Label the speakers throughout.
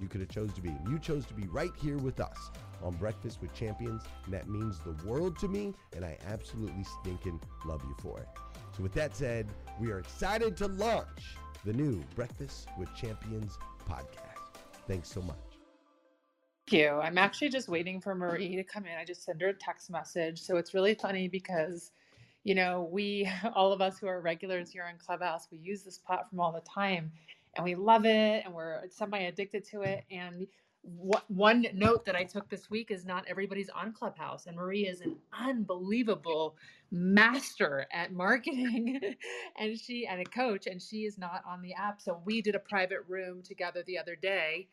Speaker 1: you could have chose to be. You chose to be right here with us on Breakfast with Champions, and that means the world to me, and I absolutely stinking love you for it. So with that said, we are excited to launch the new Breakfast with Champions podcast. Thanks so much.
Speaker 2: Thank you. I'm actually just waiting for Marie to come in. I just sent her a text message. So it's really funny because, you know, we, all of us who are regulars here in Clubhouse, we use this platform all the time and we love it and we're semi addicted to it. And what, one note that I took this week is not everybody's on Clubhouse, and Marie is an unbelievable master at marketing, and she and a coach, and she is not on the app. So we did a private room together the other day,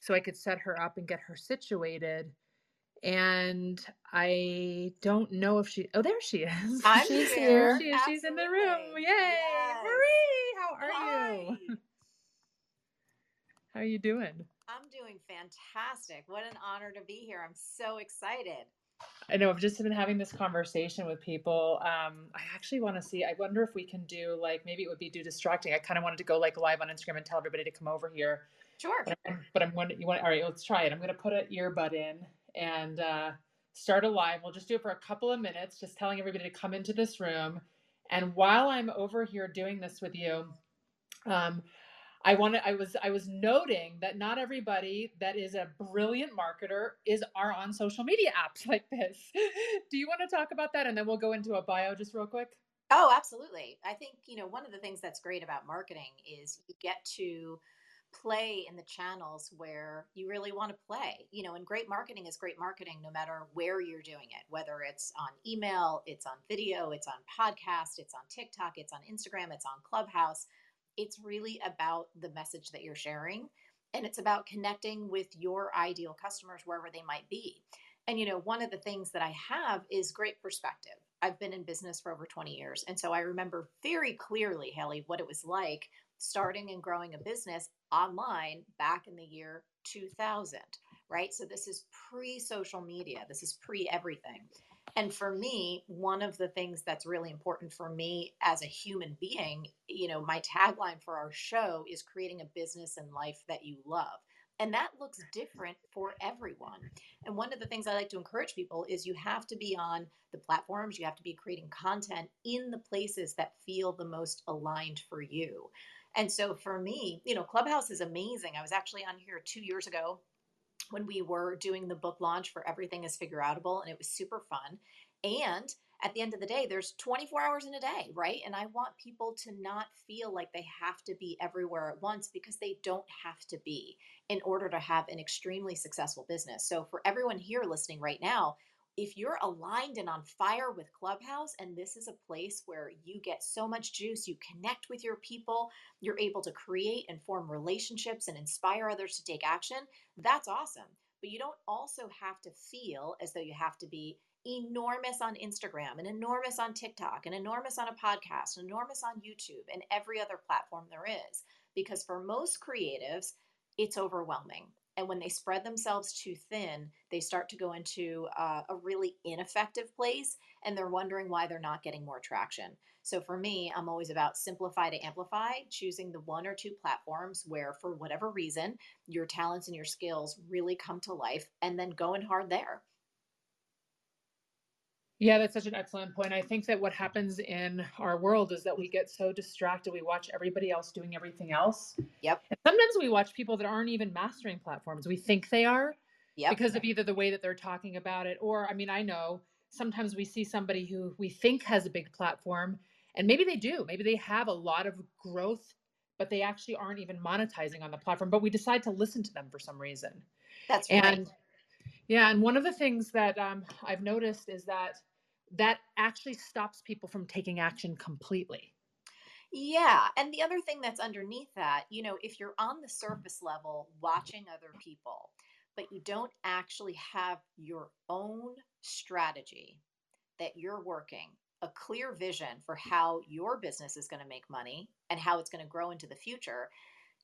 Speaker 2: so I could set her up and get her situated. And I don't know if she. Oh, there she is.
Speaker 3: I'm
Speaker 2: she's
Speaker 3: here.
Speaker 2: She is. She's in the room. Yay,
Speaker 3: Yes.
Speaker 2: Marie! How are
Speaker 3: Hi.
Speaker 2: you? How are you doing?
Speaker 3: I'm doing fantastic. What an honor to be here. I'm so excited.
Speaker 2: I know I've just been having this conversation with people. Um, I actually want to see. I wonder if we can do like maybe it would be too distracting. I kind of wanted to go like live on Instagram and tell everybody to come over here.
Speaker 3: Sure.
Speaker 2: But I'm, but I'm wondering. You want? All right, let's try it. I'm going to put an earbud in and uh, start a live. We'll just do it for a couple of minutes, just telling everybody to come into this room. And while I'm over here doing this with you, um, I wanted I was I was noting that not everybody that is a brilliant marketer is are on social media apps like this. Do you want to talk about that and then we'll go into a bio just real quick?
Speaker 3: Oh, absolutely. I think, you know, one of the things that's great about marketing is you get to play in the channels where you really want to play. You know, and great marketing is great marketing no matter where you're doing it, whether it's on email, it's on video, it's on podcast, it's on TikTok, it's on Instagram, it's on Clubhouse it's really about the message that you're sharing and it's about connecting with your ideal customers wherever they might be. And you know, one of the things that I have is great perspective. I've been in business for over 20 years. And so I remember very clearly, Haley, what it was like starting and growing a business online back in the year 2000, right? So this is pre social media, this is pre everything. And for me, one of the things that's really important for me as a human being, you know, my tagline for our show is creating a business and life that you love. And that looks different for everyone. And one of the things I like to encourage people is you have to be on the platforms, you have to be creating content in the places that feel the most aligned for you. And so for me, you know, Clubhouse is amazing. I was actually on here two years ago when we were doing the book launch for Everything is Figureoutable, and it was super fun. And at the end of the day, there's 24 hours in a day, right? And I want people to not feel like they have to be everywhere at once because they don't have to be in order to have an extremely successful business. So, for everyone here listening right now, if you're aligned and on fire with Clubhouse, and this is a place where you get so much juice, you connect with your people, you're able to create and form relationships and inspire others to take action, that's awesome. But you don't also have to feel as though you have to be enormous on Instagram and enormous on TikTok and enormous on a podcast, and enormous on YouTube and every other platform there is. Because for most creatives, it's overwhelming. And when they spread themselves too thin, they start to go into uh, a really ineffective place and they're wondering why they're not getting more traction. So for me, I'm always about simplify to amplify, choosing the one or two platforms where, for whatever reason, your talents and your skills really come to life and then going hard there.
Speaker 2: Yeah, that's such an excellent point. I think that what happens in our world is that we get so distracted. We watch everybody else doing everything else.
Speaker 3: Yep.
Speaker 2: And sometimes we watch people that aren't even mastering platforms. We think they are
Speaker 3: yep.
Speaker 2: because of either the way that they're talking about it, or, I mean, I know sometimes we see somebody who we think has a big platform, and maybe they do. Maybe they have a lot of growth, but they actually aren't even monetizing on the platform, but we decide to listen to them for some reason.
Speaker 3: That's right.
Speaker 2: And yeah, and one of the things that um, I've noticed is that that actually stops people from taking action completely.
Speaker 3: Yeah. And the other thing that's underneath that, you know, if you're on the surface level watching other people, but you don't actually have your own strategy that you're working, a clear vision for how your business is going to make money and how it's going to grow into the future,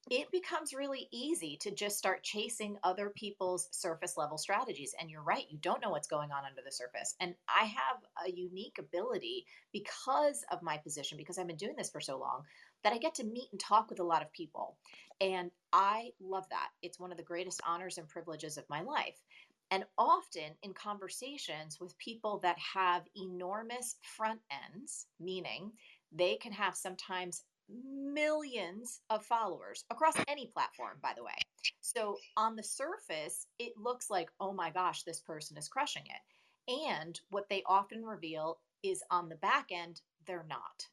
Speaker 3: it becomes really easy to just start chasing other people's surface level strategies. And you're right, you don't know what's going on under the surface. And I have a unique ability because of my position, because I've been doing this for so long, that I get to meet and talk with a lot of people. And I love that. It's one of the greatest honors and privileges of my life. And often in conversations with people that have enormous front ends, meaning they can have sometimes millions of followers across any platform, by the way. So on the surface, it looks like, oh my gosh, this person is crushing it. And what they often reveal is on the back end, they're not.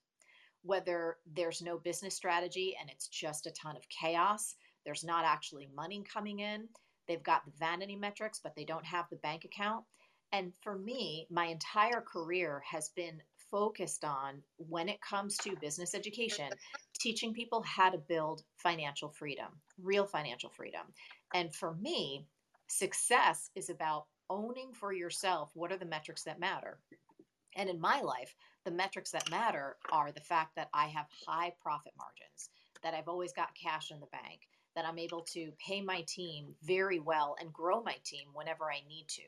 Speaker 3: Whether there's no business strategy and it's just a ton of chaos, there's not actually money coming in, they've got the vanity metrics, but they don't have the bank account. And for me, my entire career has been focused on when it comes to business education, teaching people how to build financial freedom, real financial freedom. And for me, success is about owning for yourself what are the metrics that matter. And in my life, the metrics that matter are the fact that I have high profit margins, that I've always got cash in the bank, that I'm able to pay my team very well and grow my team whenever I need to,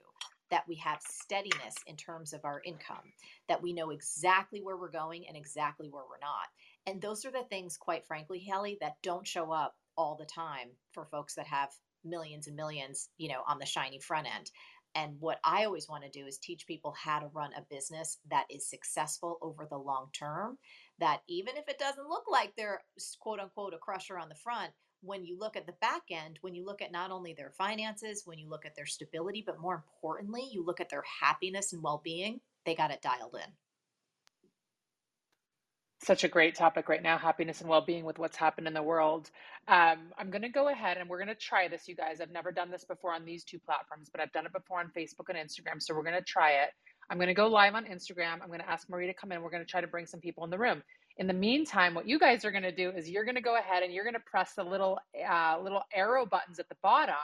Speaker 3: that we have steadiness in terms of our income, that we know exactly where we're going and exactly where we're not. And those are the things, quite frankly, Haley, that don't show up all the time for folks that have millions and millions, you know, on the shiny front end. And what I always want to do is teach people how to run a business that is successful over the long term that even if it doesn't look like they're quote unquote a crusher on the front, when you look at the back end, when you look at not only their finances, when you look at their stability, but more importantly, you look at their happiness and well being, they got it dialed in.
Speaker 2: Such a great topic right now happiness and well being with what's happened in the world. Um, I'm going to go ahead and we're going to try this, you guys. I've never done this before on these two platforms, but I've done it before on Facebook and Instagram. So we're going to try it. I'm going to go live on Instagram. I'm going to ask Marie to come in. We're going to try to bring some people in the room. In the meantime, what you guys are going to do is you're going to go ahead and you're going to press the little uh, little arrow buttons at the bottom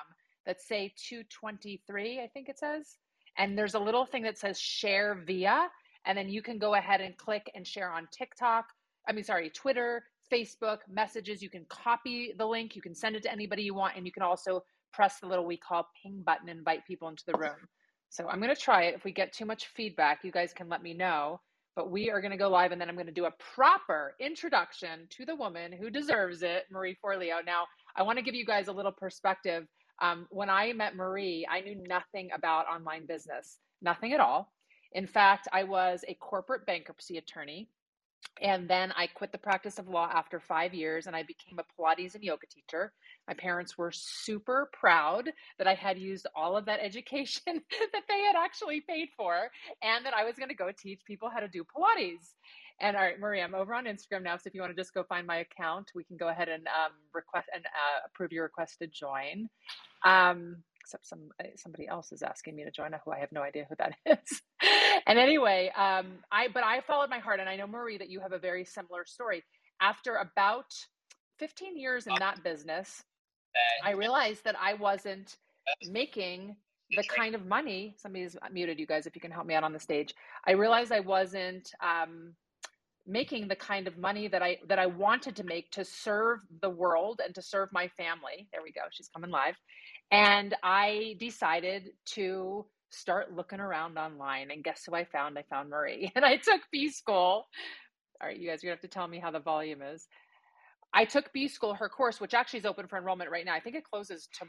Speaker 2: that say 223, I think it says. And there's a little thing that says share via, and then you can go ahead and click and share on TikTok. I mean, sorry, Twitter, Facebook, messages. You can copy the link, you can send it to anybody you want, and you can also press the little we call ping button, invite people into the room. So I'm going to try it. If we get too much feedback, you guys can let me know but we are going to go live and then I'm going to do a proper introduction to the woman who deserves it, Marie Forleo. Now, I want to give you guys a little perspective. Um, when I met Marie, I knew nothing about online business, nothing at all. In fact, I was a corporate bankruptcy attorney. And then I quit the practice of law after five years and I became a Pilates and yoga teacher. My parents were super proud that I had used all of that education that they had actually paid for and that I was going to go teach people how to do Pilates. And all right, Marie, I'm over on Instagram now. So if you want to just go find my account, we can go ahead and um, request and uh, approve your request to join. Um, except some uh, somebody else is asking me to join who I have no idea who that is. And anyway, um, I but I followed my heart, and I know Marie that you have a very similar story. After about 15 years in that business, I realized that I wasn't making the kind of money. Somebody's muted you guys if you can help me out on the stage. I realized I wasn't um, making the kind of money that I that I wanted to make to serve the world and to serve my family. There we go. She's coming live. And I decided to start looking around online and guess who I found? I found Marie. And I took B school. All right, you guys, you have to tell me how the volume is. I took B School, her course, which actually is open for enrollment right now. I think it closes to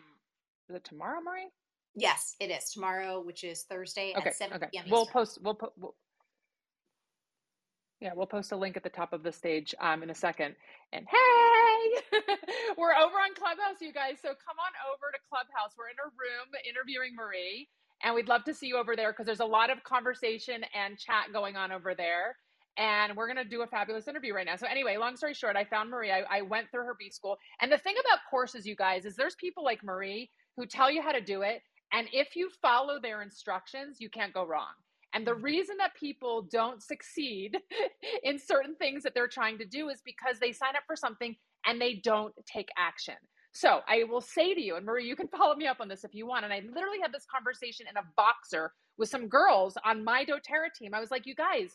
Speaker 2: is it tomorrow, Marie?
Speaker 3: Yes, it is tomorrow, which is Thursday
Speaker 2: okay,
Speaker 3: at seven
Speaker 2: okay.
Speaker 3: p.m.
Speaker 2: We'll post. We'll put. We'll, yeah, we'll post a link at the top of the stage um, in a second. And hey, we're over on Clubhouse, you guys. So come on over to Clubhouse. We're in a room interviewing Marie, and we'd love to see you over there because there's a lot of conversation and chat going on over there and we're going to do a fabulous interview right now. So anyway, long story short, I found Marie. I, I, went through her B school. And the thing about courses, you guys, is there's people like Marie who tell you how to do it. And if you follow their instructions, you can't go wrong. And the mm-hmm. reason that people don't succeed in certain things that they're trying to do is because they sign up for something and they don't take action. So I will say to you, and Marie, you can follow me up on this if you want. And I literally had this conversation in a Voxer with some girls on my doTERRA team. I was like, you guys,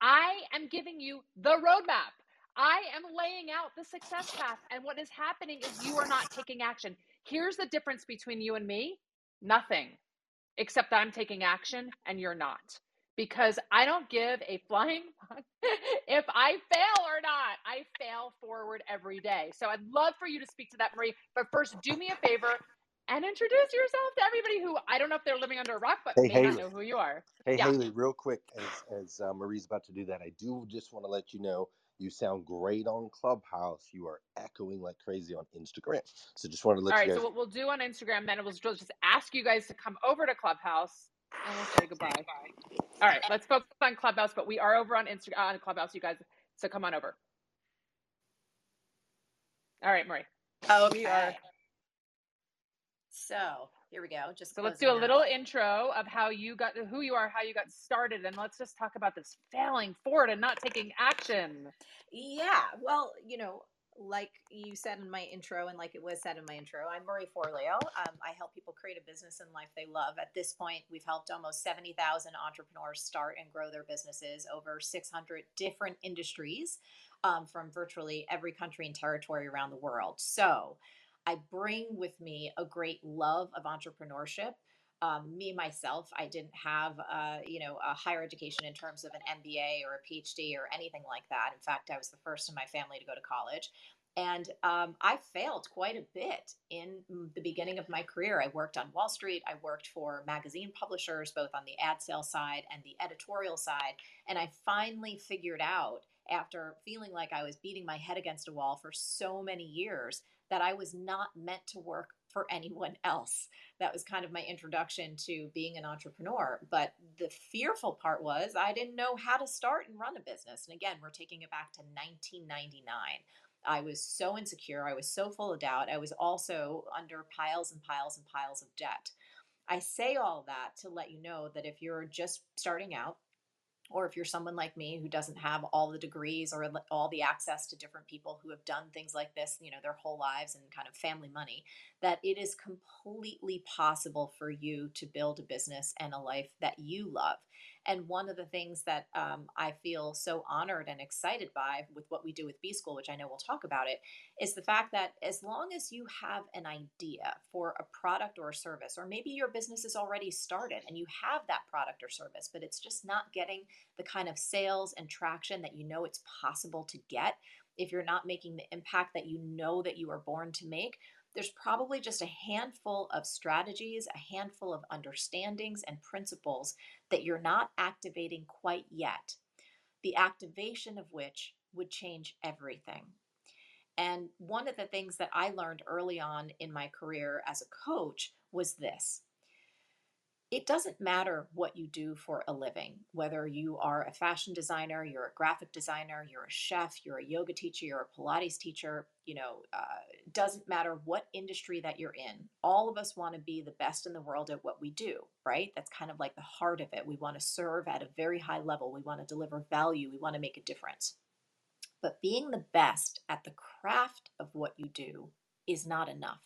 Speaker 2: I am giving you the roadmap. I am laying out the success path. And what is happening is you are not taking action. Here's the difference between you and me nothing, except that I'm taking action and you're not. Because I don't give a flying if I fail or not. I fail forward every day. So I'd love for you to speak to that, Marie. But first, do me a favor and introduce yourself to everybody who I don't know if they're living under a rock, but hey, may Haley. not know who you are.
Speaker 1: Hey, yeah. Haley, real quick, as, as uh, Marie's about to do that, I do just want to let you know you sound great on Clubhouse. You are echoing like crazy on Instagram. So just wanted to let
Speaker 2: All
Speaker 1: you
Speaker 2: right,
Speaker 1: guys.
Speaker 2: so what we'll do on Instagram then, we'll just ask you guys to come over to Clubhouse and we'll say goodbye. All right, let's focus on Clubhouse, but we are over on Instagram on uh, Clubhouse, you guys. So come on over. All right, Marie.
Speaker 3: Oh, okay. We are so here we go. Just
Speaker 2: so let's do a little intro of how you got who you are, how you got started, and let's just talk about this failing forward and not taking action.
Speaker 3: Yeah, well, you know, like you said in my intro, and like it was said in my intro, I'm Marie Forleo. Um, I help people create a business and life they love. At this point, we've helped almost 70,000 entrepreneurs start and grow their businesses over 600 different industries um, from virtually every country and territory around the world. So, I bring with me a great love of entrepreneurship. Um, me myself, I didn't have, uh, you know, a higher education in terms of an MBA or a PhD or anything like that. In fact, I was the first in my family to go to college. And um, I failed quite a bit in the beginning of my career. I worked on Wall Street. I worked for magazine publishers, both on the ad sales side and the editorial side. And I finally figured out after feeling like I was beating my head against a wall for so many years that I was not meant to work for anyone else. That was kind of my introduction to being an entrepreneur. But the fearful part was I didn't know how to start and run a business. And again, we're taking it back to 1999. I was so insecure. I was so full of doubt. I was also under piles and piles and piles of debt. I say all that to let you know that if you're just starting out, or if you're someone like me who doesn't have all the degrees or all the access to different people who have done things like this, you know, their whole lives and kind of family money, that it is completely possible for you to build a business and a life that you love. And one of the things that um, I feel so honored and excited by with what we do with B School, which I know we'll talk about it, is the fact that as long as you have an idea for a product or a service, or maybe your business is already started and you have that product or service, but it's just not getting the kind of sales and traction that you know it's possible to get, if you're not making the impact that you know that you are born to make, there's probably just a handful of strategies, a handful of understandings and principles that you're not activating quite yet, the activation of which would change everything. And one of the things that I learned early on in my career as a coach was this it doesn't matter what you do for a living, whether you are a fashion designer, you're a graphic designer, you're a chef, you're a yoga teacher, you're a Pilates teacher, you know, uh, doesn't matter what industry that you're in. All of us want to be the best in the world at what we do, right? That's kind of like the heart of it. We want to serve at a very high level, we want to deliver value, we want to make a difference. But being the best at the craft of what you do is not enough.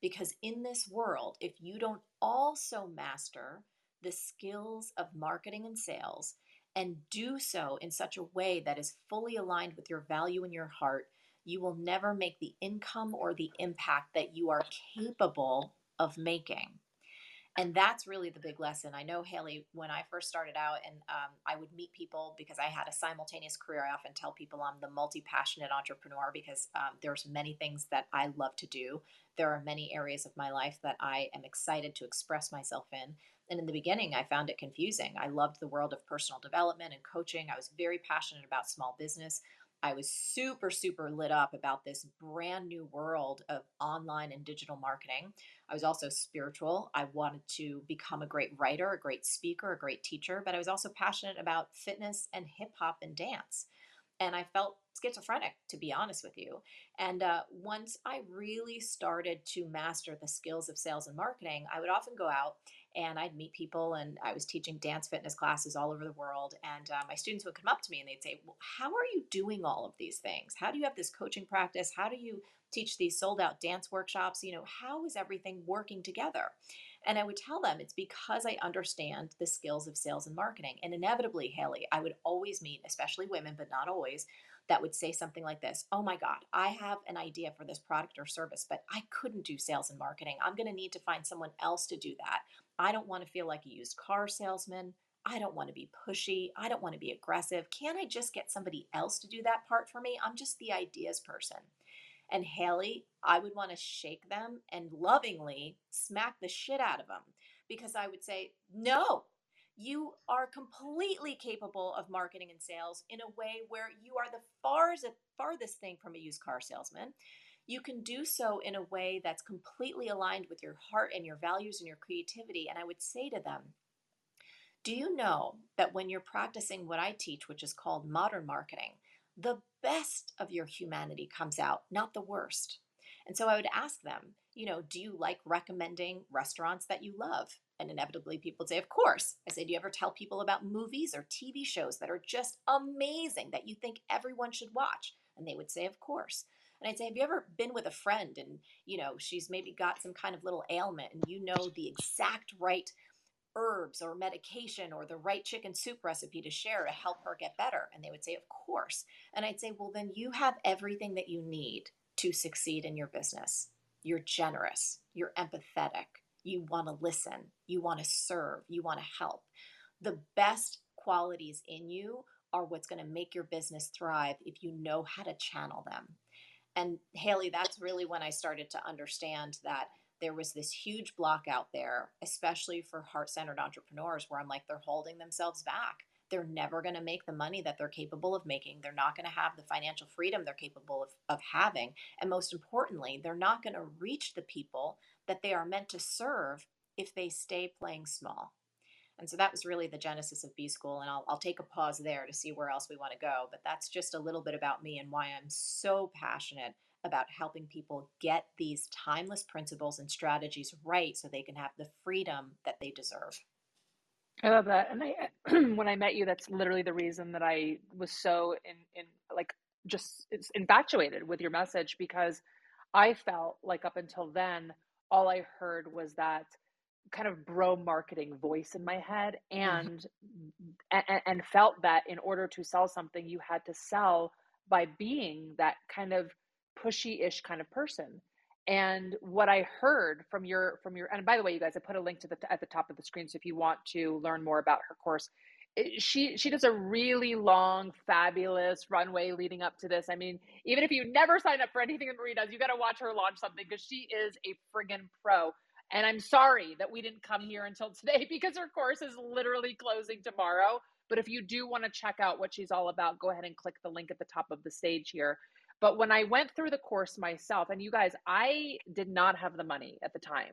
Speaker 3: Because in this world, if you don't also master the skills of marketing and sales and do so in such a way that is fully aligned with your value and your heart, you will never make the income or the impact that you are capable of making and that's really the big lesson. I know Haley, when I first started out, and um, I would meet people because I had a simultaneous career. I often tell people I'm the multi-passionate entrepreneur because um, there's many things that I love to do. There are many areas of my life that I am excited to express myself in. And in the beginning, I found it confusing. I loved the world of personal development and coaching. I was very passionate about small business. I was super, super lit up about this brand new world of online and digital marketing. I was also spiritual. I wanted to become a great writer, a great speaker, a great teacher, but I was also passionate about fitness and hip hop and dance. And I felt schizophrenic, to be honest with you. And uh, once I really started to master the skills of sales and marketing, I would often go out and I'd meet people, and I was teaching dance fitness classes all over the world. And uh, my students would come up to me and they'd say, well, How are you doing all of these things? How do you have this coaching practice? How do you teach these sold out dance workshops? You know, how is everything working together? And I would tell them it's because I understand the skills of sales and marketing. And inevitably, Haley, I would always meet, especially women, but not always, that would say something like this Oh my God, I have an idea for this product or service, but I couldn't do sales and marketing. I'm going to need to find someone else to do that. I don't want to feel like a used car salesman. I don't want to be pushy. I don't want to be aggressive. Can't I just get somebody else to do that part for me? I'm just the ideas person. And Haley, I would want to shake them and lovingly smack the shit out of them because I would say, no, you are completely capable of marketing and sales in a way where you are the farthest, farthest thing from a used car salesman you can do so in a way that's completely aligned with your heart and your values and your creativity. And I would say to them, do you know that when you're practicing what I teach, which is called modern marketing, the best of your humanity comes out, not the worst? And so I would ask them, you know, do you like recommending restaurants that you love? And inevitably people would say, of course. I say, do you ever tell people about movies or TV shows that are just amazing that you think everyone should watch? And they would say, of course. And I'd say, have you ever been with a friend and, you know, she's maybe got some kind of little ailment and you know the exact right herbs or medication or the right chicken soup recipe to share to help her get better? And they would say, of course. And I'd say, well, then you have everything that you need to succeed in your business. You're generous, you're empathetic, you want to listen, you want to serve, you want to help. The best qualities in you are what's going to make your business thrive if you know how to channel them. And Haley, that's really when I started to understand that there was this huge block out there, especially for heart centered entrepreneurs, where I'm like, they're holding themselves back. they're never going to make the money that they're capable of making. They're not going to have the financial freedom they're capable of, of having. And most importantly, they're not going to reach the people that they are meant to serve if they stay playing small. And so that was really the genesis of B School. And I'll, I'll take a pause there to see where else we want to go. But that's just a little bit about me and why I'm so passionate about helping people get these timeless principles and strategies right so they can have the freedom that they deserve.
Speaker 2: I love that. And I, when I met you, that's literally the reason that I was so in, in like just infatuated with your message because I felt like up until then, all I heard was that kind of bro marketing voice in my head mm-hmm. and, and and felt that in order to sell something you had to sell by being that kind of pushy-ish kind of person. And what i heard from your from your and by the way you guys i put a link to the at the top of the screen so if you want to learn more about her course she she does a really long fabulous runway leading up to this. I mean even if you never sign up for anything that marie does you got to watch her launch something because she is a friggin pro and i'm sorry that we didn't come here until today because her course is literally closing tomorrow but if you do want to check out what she's all about go ahead and click the link at the top of the stage here but when I went through the course myself, and you guys, I did not have the money at the time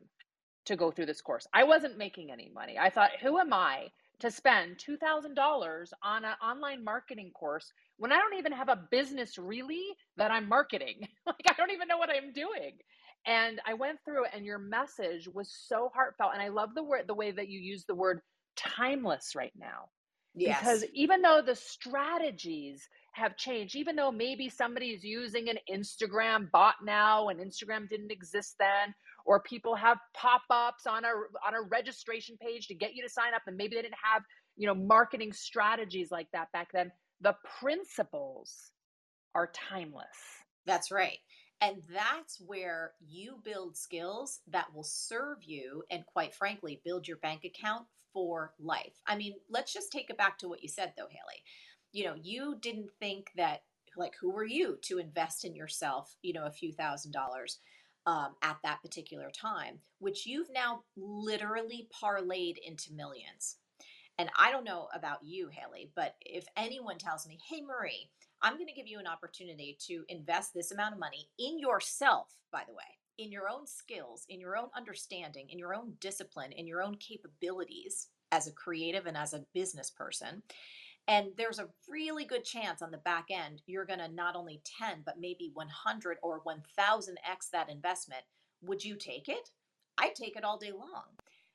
Speaker 2: to go through this course. I wasn't making any money. I thought, who am I to spend $2,000 on an online marketing course when I don't even have a business really that I'm marketing? like, I don't even know what I'm doing. And I went through it, and your message was so heartfelt. And I love the word, the way that you use the word timeless right now. Yes. Because even though the strategies have changed, even though maybe somebody is using an Instagram bot now and Instagram didn't exist then, or people have pop-ups on a on a registration page to get you to sign up, and maybe they didn't have you know marketing strategies like that back then. The principles are timeless.
Speaker 3: That's right. And that's where you build skills that will serve you and, quite frankly, build your bank account for life. I mean, let's just take it back to what you said, though, Haley you know, you didn't think that, like, who were you to invest in yourself, you know, a few thousand dollars um, at that particular time, which you've now literally parlayed into millions. And I don't know about you, Haley, but if anyone tells me, hey, Marie, I'm going to give you an opportunity to invest this amount of money in yourself, by the way, in your own skills, in your own understanding, in your own discipline, in your own capabilities as a creative and as a business person, and there's a really good chance on the back end you're going to not only 10, but maybe 100 or 1000x that investment. Would you take it? I'd take it all day long.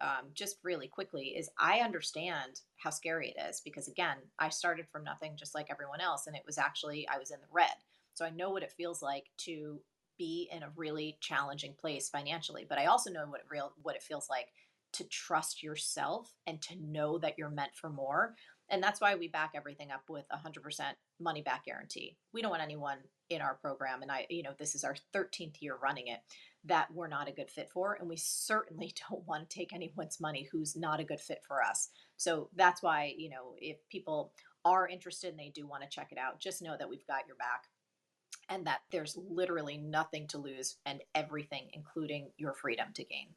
Speaker 3: Um, just really quickly is I understand how scary it is because again, I started from nothing just like everyone else, and it was actually I was in the red. So I know what it feels like to be in a really challenging place financially, but I also know what it real what it feels like to trust yourself and to know that you're meant for more and that's why we back everything up with a 100% money back guarantee. We don't want anyone in our program, and I, you know, this is our 13th year running it, that we're not a good fit for. And we certainly don't want to take anyone's money who's not a good fit for us. So that's why, you know, if people are interested and they do want to check it out, just know that we've got your back and that there's literally nothing to lose and everything, including your freedom to gain.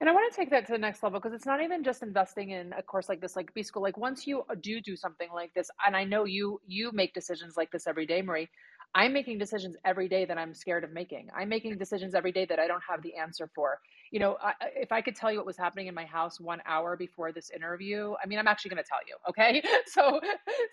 Speaker 2: And I want to take that to the next level because it's not even just investing in a course like this, like B school. Like once you uh, do do something like this, and I know you you make decisions like this every day, Marie. I'm making decisions every day that I'm scared of making. I'm making decisions every day that I don't have the answer for you know, I, if I could tell you what was happening in my house one hour before this interview, I mean, I'm actually going to tell you. Okay. So,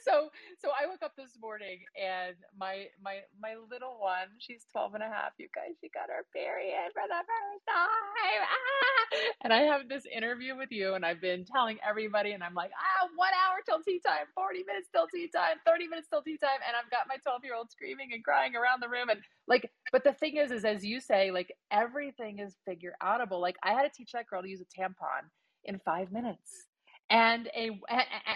Speaker 2: so, so I woke up this morning and my, my, my little one, she's 12 and a half. You guys, she got her period for the first time. Ah! And I have this interview with you and I've been telling everybody and I'm like, ah, one hour till tea time, 40 minutes till tea time, 30 minutes till tea time. And I've got my 12 year old screaming and crying around the room. And like, but the thing is, is as you say, like everything is figure Like I had to teach that girl to use a tampon in five minutes. and a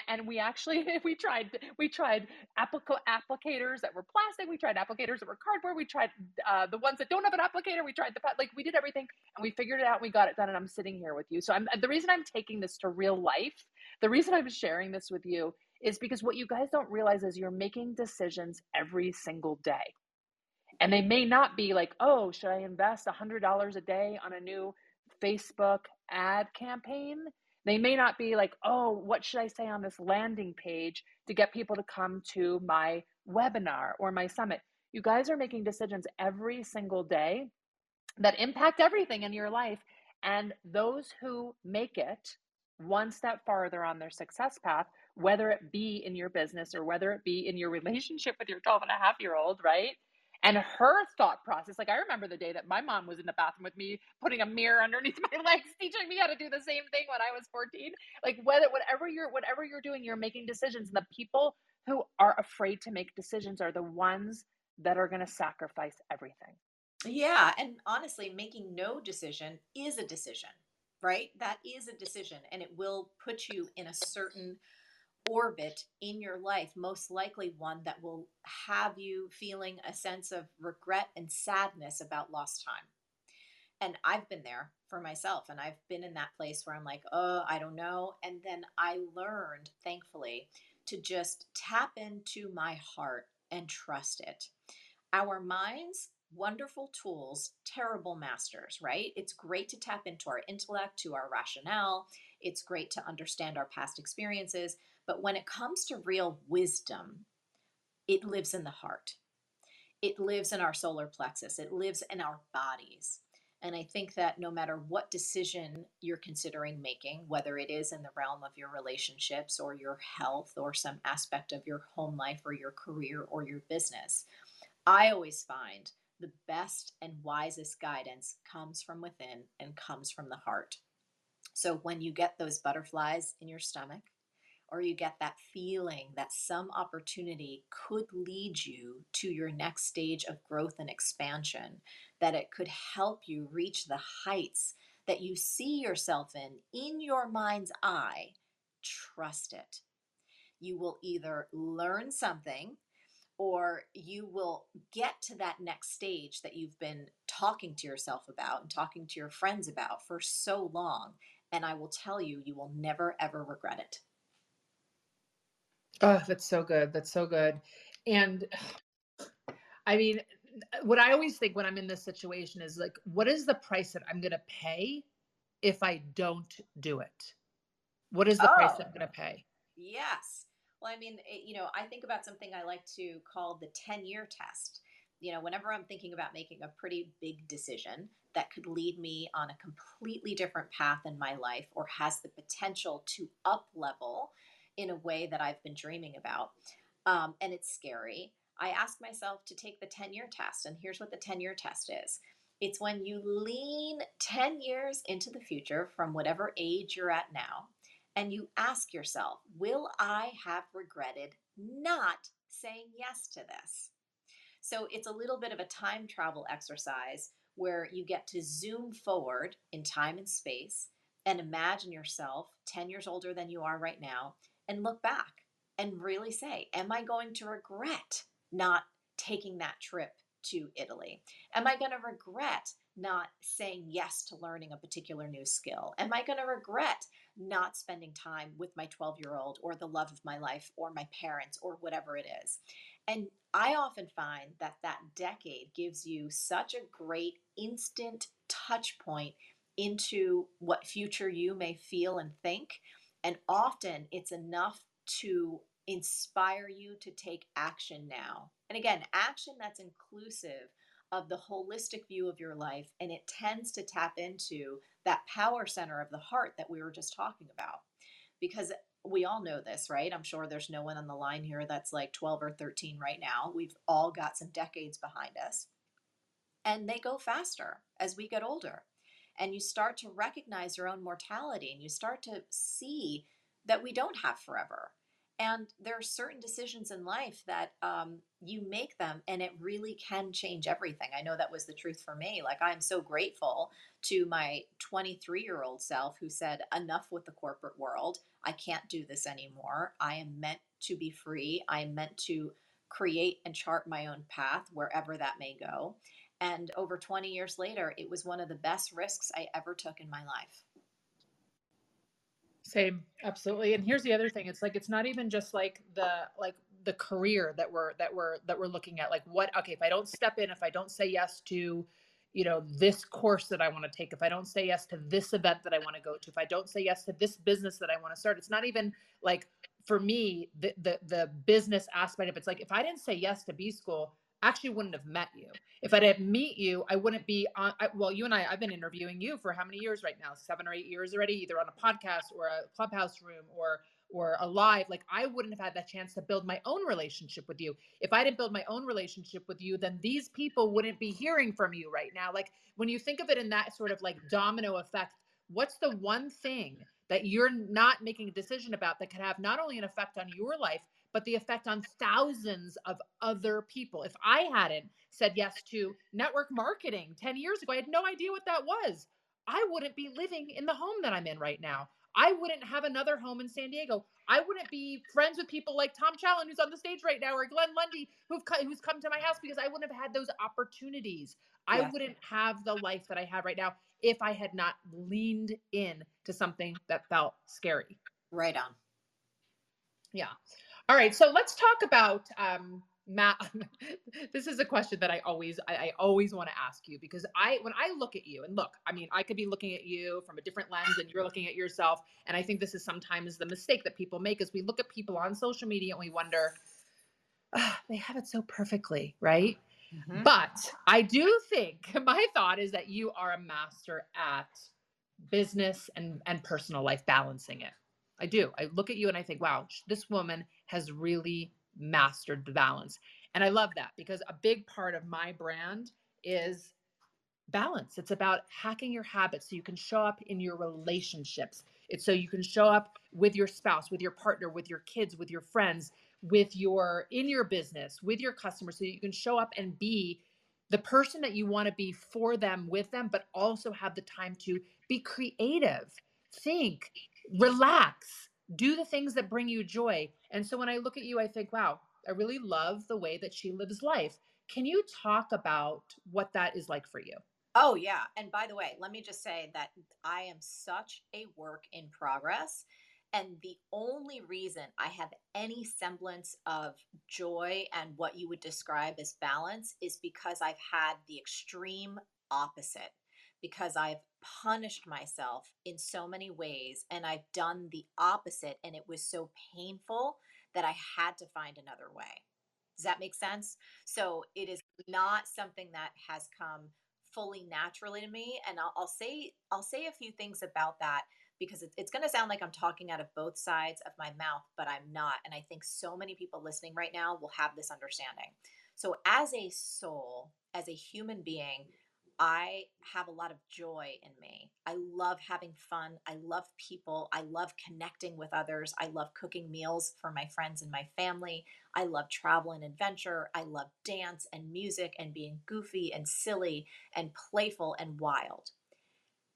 Speaker 2: and we actually we tried we tried applic- applicators that were plastic we tried applicators that were cardboard we tried uh, the ones that don't have an applicator we tried the like we did everything and we figured it out we got it done and i'm sitting here with you so i'm the reason i'm taking this to real life the reason i'm sharing this with you is because what you guys don't realize is you're making decisions every single day and they may not be like oh should i invest $100 a day on a new facebook ad campaign they may not be like, oh, what should I say on this landing page to get people to come to my webinar or my summit? You guys are making decisions every single day that impact everything in your life. And those who make it one step farther on their success path, whether it be in your business or whether it be in your relationship with your 12 and a half year old, right? And her thought process, like I remember the day that my mom was in the bathroom with me, putting a mirror underneath my legs, teaching me how to do the same thing when I was 14. Like whether whatever you're whatever you're doing, you're making decisions. And the people who are afraid to make decisions are the ones that are going to sacrifice everything.
Speaker 3: Yeah, and honestly, making no decision is a decision, right? That is a decision and it will put you in a certain orbit in your life, most likely one that will have you feeling a sense of regret and sadness about lost time. And I've been there for myself, and I've been in that place where I'm like, oh, I don't know. And then I learned, thankfully, to just tap into my heart and trust it. Our minds wonderful tools, terrible masters, right? It's great to tap into our intellect, to our rationale. It's great to understand our past experiences. But when it comes to real wisdom, it lives in the heart. It lives in our solar plexus. It lives in our bodies. And I think that no matter what decision you're considering making, whether it is in the realm of your relationships or your health or some aspect of your home life or your career or your business, I always find the best and wisest guidance comes from within and comes from the heart. So when you get those butterflies in your stomach, or you get that feeling that some opportunity could lead you to your next stage of growth and expansion, that it could help you reach the heights that you see yourself in in your mind's eye, trust it. You will either learn something or you will get to that next stage that you've been talking to yourself about and talking to your friends about for so long. And I will tell you, you will never ever regret it.
Speaker 2: Oh, that's so good. That's so good. And I mean, uh, what I always think when I'm in this situation is like, what is the price that I'm going to pay if I don't do it? What is the oh, price that I'm going to oh, pay?
Speaker 3: Yes. Well, I mean, it, you know, I think about something I like to call the 10 year test. You know, whenever I'm thinking about making a pretty big decision that could lead me on a completely different path in my life or has the potential to up level in a way that I've been dreaming about. Um, and it's scary. I ask myself to take the 10 year test. And here's what the 10 year test is it's when you lean 10 years into the future from whatever age you're at now, and you ask yourself, will I have regretted not saying yes to this? So it's a little bit of a time travel exercise where you get to zoom forward in time and space and imagine yourself 10 years older than you are right now and look back and really say, Am I going to regret not taking that trip to Italy? Am I going to regret not saying yes to learning a particular new skill? Am I going to regret not spending time with my 12 year old or the love of my life or my parents or whatever it is? And I often find that that decade gives you such a great instant touch point into what future you may feel and think and often it's enough to inspire you to take action now. And again, action that's inclusive of the holistic view of your life. And it tends to tap into that power center of the heart that we were just talking about. Because we all know this, right? I'm sure there's no one on the line here that's like 12 or 13 right now. We've all got some decades behind us. And they go faster as we get older and you start to recognize your own mortality and you start to see that we don't have forever. And there are certain decisions in life that um, you make them and it really can change everything. I know that was the truth for me. Like, I'm so grateful to my 23 year old self who said, Enough with the corporate world. I can't do this anymore. I am meant to be free. I am meant to create and chart my own path wherever that may go. And over 20 years later, it was one of the best risks I ever took in my life.
Speaker 2: Same, absolutely. And here's the other thing: it's like it's not even just like the like the career that we're that we're that we're looking at. Like, what? Okay, if I don't step in, if I don't say yes to, you know, this course that I want to take, if I don't say yes to this event that I want to go to, if I don't say yes to this business that I want to start, it's not even like for me the the the business aspect of it's like if I didn't say yes to B school, actually wouldn't have met you. If I didn't meet you, I wouldn't be on. I, well, you and I, I've been interviewing you for how many years right now? Seven or eight years already, either on a podcast or a clubhouse room or or a live. Like I wouldn't have had that chance to build my own relationship with you. If I didn't build my own relationship with you, then these people wouldn't be hearing from you right now. Like when you think of it in that sort of like domino effect, what's the one thing that you're not making a decision about that could have not only an effect on your life but the effect on thousands of other people. If I hadn't said yes to network marketing 10 years ago, I had no idea what that was. I wouldn't be living in the home that I'm in right now. I wouldn't have another home in San Diego. I wouldn't be friends with people like Tom Challen, who's on the stage right now, or Glenn Lundy, who've who's come to my house because I wouldn't have had those opportunities. I wouldn't have the life that I have right now if I had not leaned in to something that felt scary.
Speaker 3: Right on.
Speaker 2: Yeah. All right, so let's talk about um, Matt. this is a question that I always, I, I always want to ask you because I, when I look at you, and look, I mean, I could be looking at you from a different lens, and you're looking at yourself, and I think this is sometimes the mistake that people make is we look at people on social media and we wonder, oh, they have it so perfectly, right? Mm-hmm. But I do think my thought is that you are a master at business and and personal life balancing it. I do. I look at you and I think, wow, this woman has really mastered the balance. And I love that because a big part of my brand is balance. It's about hacking your habits so you can show up in your relationships. It's so you can show up with your spouse, with your partner, with your kids, with your friends, with your in your business, with your customers so you can show up and be the person that you want to be for them with them but also have the time to be creative, think, relax, do the things that bring you joy. And so when I look at you, I think, wow, I really love the way that she lives life. Can you talk about what that is like for you?
Speaker 3: Oh, yeah. And by the way, let me just say that I am such a work in progress. And the only reason I have any semblance of joy and what you would describe as balance is because I've had the extreme opposite because I've punished myself in so many ways and I've done the opposite and it was so painful that I had to find another way. Does that make sense? So it is not something that has come fully naturally to me and I'll, I'll say I'll say a few things about that because it's, it's going to sound like I'm talking out of both sides of my mouth, but I'm not. And I think so many people listening right now will have this understanding. So, as a soul, as a human being, I have a lot of joy in me. I love having fun. I love people. I love connecting with others. I love cooking meals for my friends and my family. I love travel and adventure. I love dance and music and being goofy and silly and playful and wild.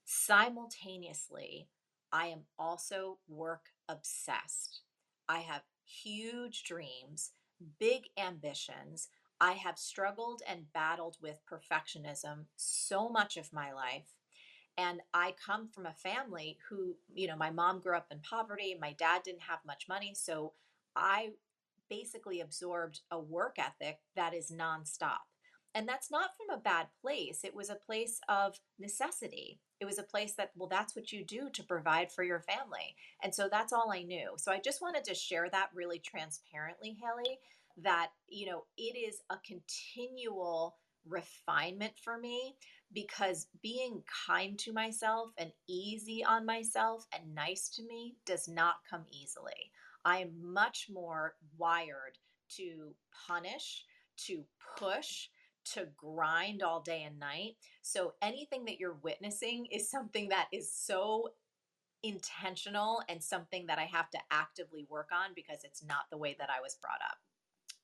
Speaker 3: Simultaneously, I am also work obsessed. I have huge dreams, big ambitions. I have struggled and battled with perfectionism so much of my life. And I come from a family who, you know, my mom grew up in poverty, my dad didn't have much money. So I basically absorbed a work ethic that is nonstop. And that's not from a bad place. It was a place of necessity. It was a place that, well, that's what you do to provide for your family. And so that's all I knew. So I just wanted to share that really transparently, Haley, that, you know, it is a continual refinement for me because being kind to myself and easy on myself and nice to me does not come easily. I am much more wired to punish, to push, to grind all day and night. So anything that you're witnessing is something that is so intentional and something that I have to actively work on because it's not the way that I was brought up.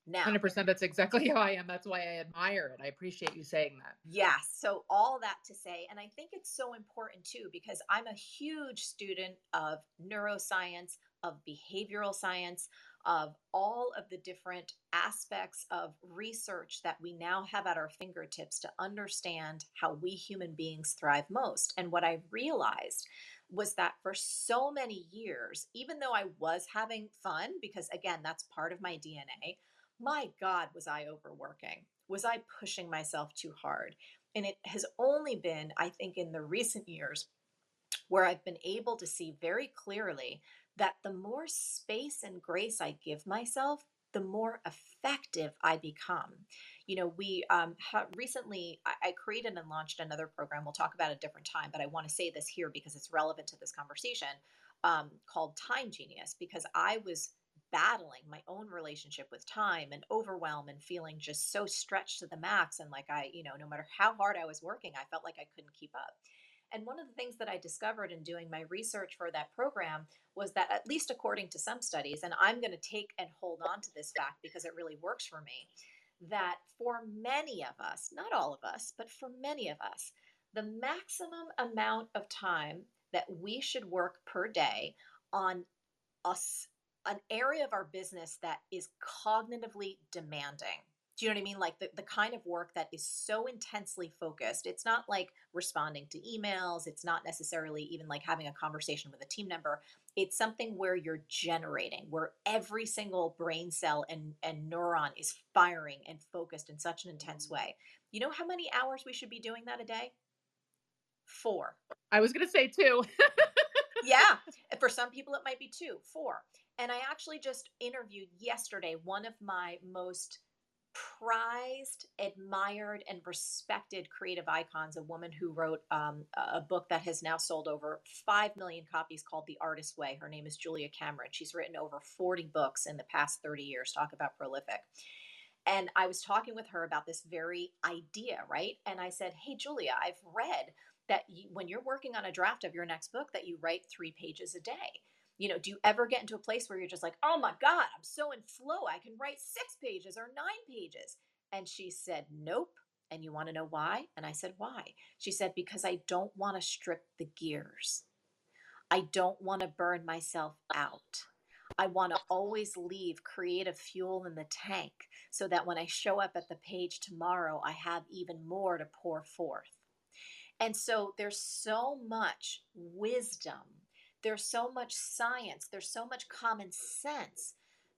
Speaker 2: Now, 100% that's exactly how I am. That's why I admire it. I appreciate you saying that.
Speaker 3: Yes. So, all that to say, and I think it's so important too, because I'm a huge student of neuroscience, of behavioral science, of all of the different aspects of research that we now have at our fingertips to understand how we human beings thrive most. And what I realized was that for so many years, even though I was having fun, because again, that's part of my DNA, my God, was I overworking? Was I pushing myself too hard? And it has only been, I think, in the recent years where I've been able to see very clearly that the more space and grace I give myself, the more effective I become. You know, we um, recently, I-, I created and launched another program. We'll talk about a different time, but I want to say this here because it's relevant to this conversation um, called Time Genius, because I was battling my own relationship with time and overwhelm and feeling just so stretched to the max. And like I, you know, no matter how hard I was working, I felt like I couldn't keep up. And one of the things that I discovered in doing my research for that program was that, at least according to some studies, and I'm going to take and hold on to this fact because it really works for me, that for many of us, not all of us, but for many of us, the maximum amount of time that we should work per day on us an area of our business that is cognitively demanding do you know what I mean? Like the, the kind of work that is so intensely focused. It's not like responding to emails. It's not necessarily even like having a conversation with a team member. It's something where you're generating, where every single brain cell and, and neuron is firing and focused in such an intense mm. way. You know how many hours we should be doing that a day? Four.
Speaker 2: I was going to say two.
Speaker 3: yeah. For some people, it might be two, four. And I actually just interviewed yesterday one of my most prized, admired, and respected creative icons, a woman who wrote um, a book that has now sold over 5 million copies called The Artist Way. Her name is Julia Cameron. She's written over 40 books in the past 30 years. Talk about prolific. And I was talking with her about this very idea, right? And I said, Hey, Julia, I've read that you, when you're working on a draft of your next book, that you write three pages a day you know, do you ever get into a place where you're just like, oh my God, I'm so in flow. I can write six pages or nine pages. And she said, nope. And you want to know why? And I said, why? She said, because I don't want to strip the gears. I don't want to burn myself out. I want to always leave creative fuel in the tank so that when I show up at the page tomorrow, I have even more to pour forth. And so there's so much wisdom there's so much science, there's so much common sense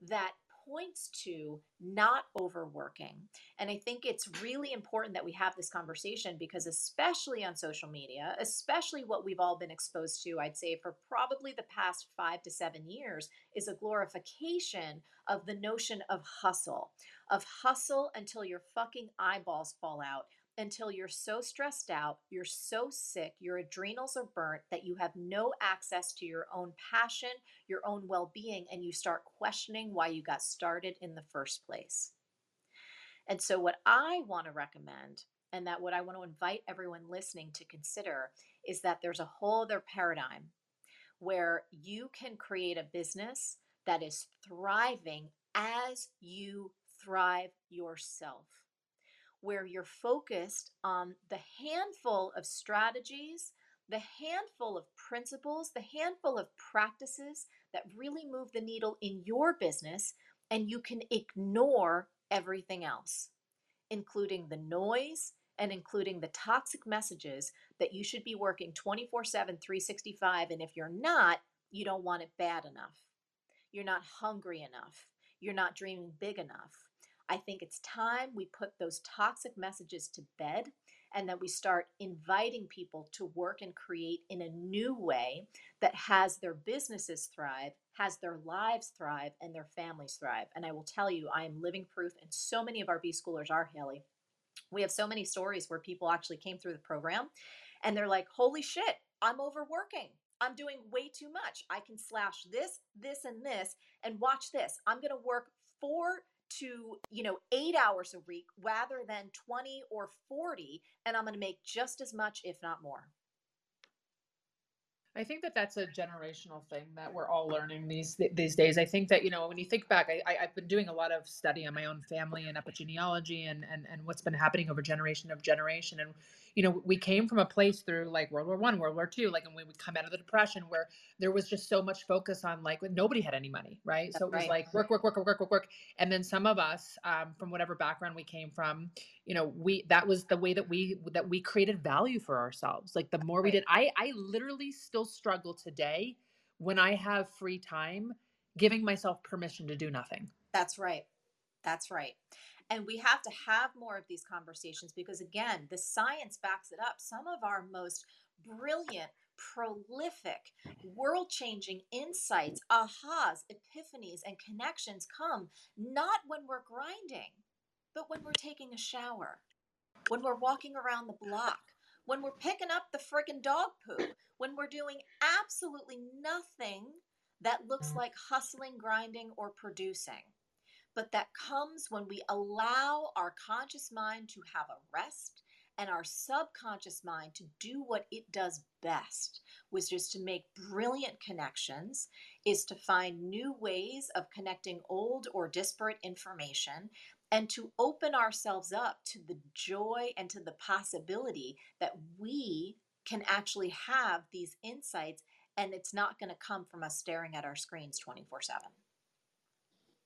Speaker 3: that points to not overworking. And I think it's really important that we have this conversation because, especially on social media, especially what we've all been exposed to, I'd say for probably the past five to seven years, is a glorification of the notion of hustle, of hustle until your fucking eyeballs fall out, until you're so stressed out, you're so sick, your adrenals are burnt that you have no access to your own passion, your own well being, and you start questioning why you got started in the first place. And so, what I want to recommend, and that what I want to invite everyone listening to consider, is that there's a whole other paradigm where you can create a business that is thriving as you thrive yourself where you're focused on the handful of strategies, the handful of principles, the handful of practices that really move the needle in your business, and you can ignore everything else, including the noise and including the toxic messages that you should be working 24 7, 365. And if you're not, you don't want it bad enough. You're not hungry enough. You're not dreaming big enough I think it's time we put those toxic messages to bed and that we start inviting people to work and create in a new way that has their businesses thrive, has their lives thrive, and their families thrive. And I will tell you, I am living proof, and so many of our B schoolers are, Haley. We have so many stories where people actually came through the program and they're like, holy shit, I'm overworking. I'm doing way too much. I can slash this, this, and this, and watch this. I'm going to work four to you know eight hours a week rather than 20 or 40 and i'm going to make just as much if not more
Speaker 2: i think that that's a generational thing that we're all learning these these days. I think that you know when you think back, I, I, have been doing a lot of study on my own family and epigenealogy and and and what's been happening over generation of generation. And you know we came from a place through like World War One, World War Two, like and when we would come out of the Depression, where there was just so much focus on like nobody had any money, right? That's so it was right. like work, work, work, work, work, work, work. And then some of us, um, from whatever background we came from, you know, we that was the way that we that we created value for ourselves. Like the more we did, I I literally still struggle today when I have free time giving myself permission to do nothing.
Speaker 3: That's right. That's right. And we have to have more of these conversations because, again, the science backs it up. Some of our most brilliant, prolific, world changing insights, ahas, epiphanies, and connections come not when we're grinding, but when we're taking a shower, when we're walking around the block, when we're picking up the friggin' dog poop, when we're doing absolutely nothing that looks like hustling, grinding, or producing. But that comes when we allow our conscious mind to have a rest and our subconscious mind to do what it does best, which is to make brilliant connections, is to find new ways of connecting old or disparate information, and to open ourselves up to the joy and to the possibility that we can actually have these insights and it's not going to come from us staring at our screens 24 7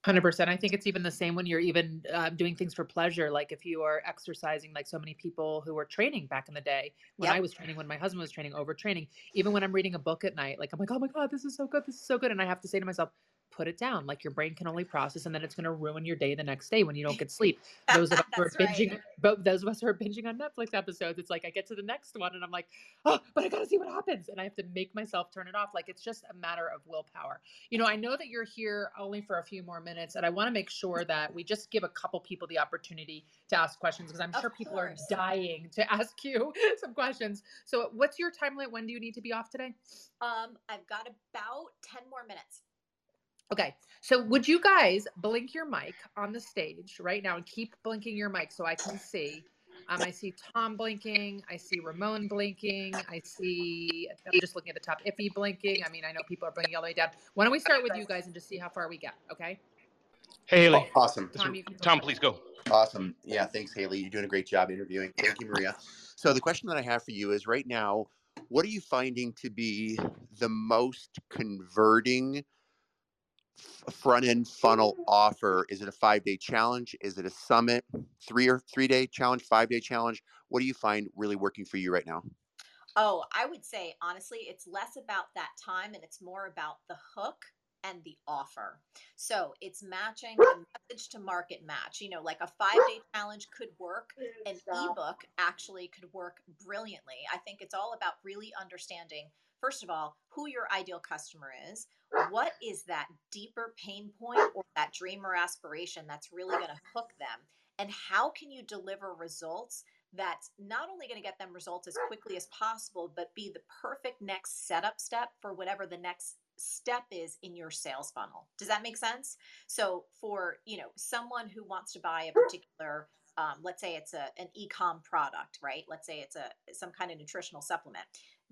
Speaker 2: 100% i think it's even the same when you're even uh, doing things for pleasure like if you are exercising like so many people who were training back in the day. When yep. i was training when my husband was training overtraining even when i'm reading a book at night like i'm like oh my god this is so good this is so good and i have to say to myself put it down. Like your brain can only process, and then it's going to ruin your day the next day when you don't get sleep. Those of us who are binging, right. but those of us who are binging on Netflix episodes, it's like I get to the next one and I'm like, oh, but I got to see what happens, and I have to make myself turn it off. Like it's just a matter of willpower. You know, I know that you're here only for a few more minutes, and I want to make sure that we just give a couple people the opportunity to ask questions because I'm sure people course. are dying to ask you some questions. So, what's your time limit? When do you need to be off today?
Speaker 3: Um, I've got about ten more minutes.
Speaker 2: Okay, so would you guys blink your mic on the stage right now and keep blinking your mic so I can see? Um, I see Tom blinking. I see Ramon blinking. I see, I'm just looking at the top, Iffy blinking. I mean, I know people are blinking all the way down. Why don't we start with you guys and just see how far we get, okay?
Speaker 4: Hey, Haley.
Speaker 5: Oh, awesome.
Speaker 4: Tom, Tom please go.
Speaker 5: Awesome. Yeah, thanks, Haley. You're doing a great job interviewing. Thank you, Maria. So, the question that I have for you is right now, what are you finding to be the most converting front end funnel offer? Is it a five day challenge? Is it a summit? Three or three day challenge? Five day challenge? What do you find really working for you right now?
Speaker 3: Oh, I would say honestly, it's less about that time and it's more about the hook and the offer. So it's matching the message to market match. You know, like a five day challenge could work, an ebook actually could work brilliantly. I think it's all about really understanding first of all, who your ideal customer is, what is that deeper pain point or that dream or aspiration that's really going to hook them, and how can you deliver results that's not only going to get them results as quickly as possible, but be the perfect next setup step for whatever the next step is in your sales funnel. Does that make sense? So for, you know, someone who wants to buy a particular um, let's say it's a, an e-com product, right? Let's say it's a some kind of nutritional supplement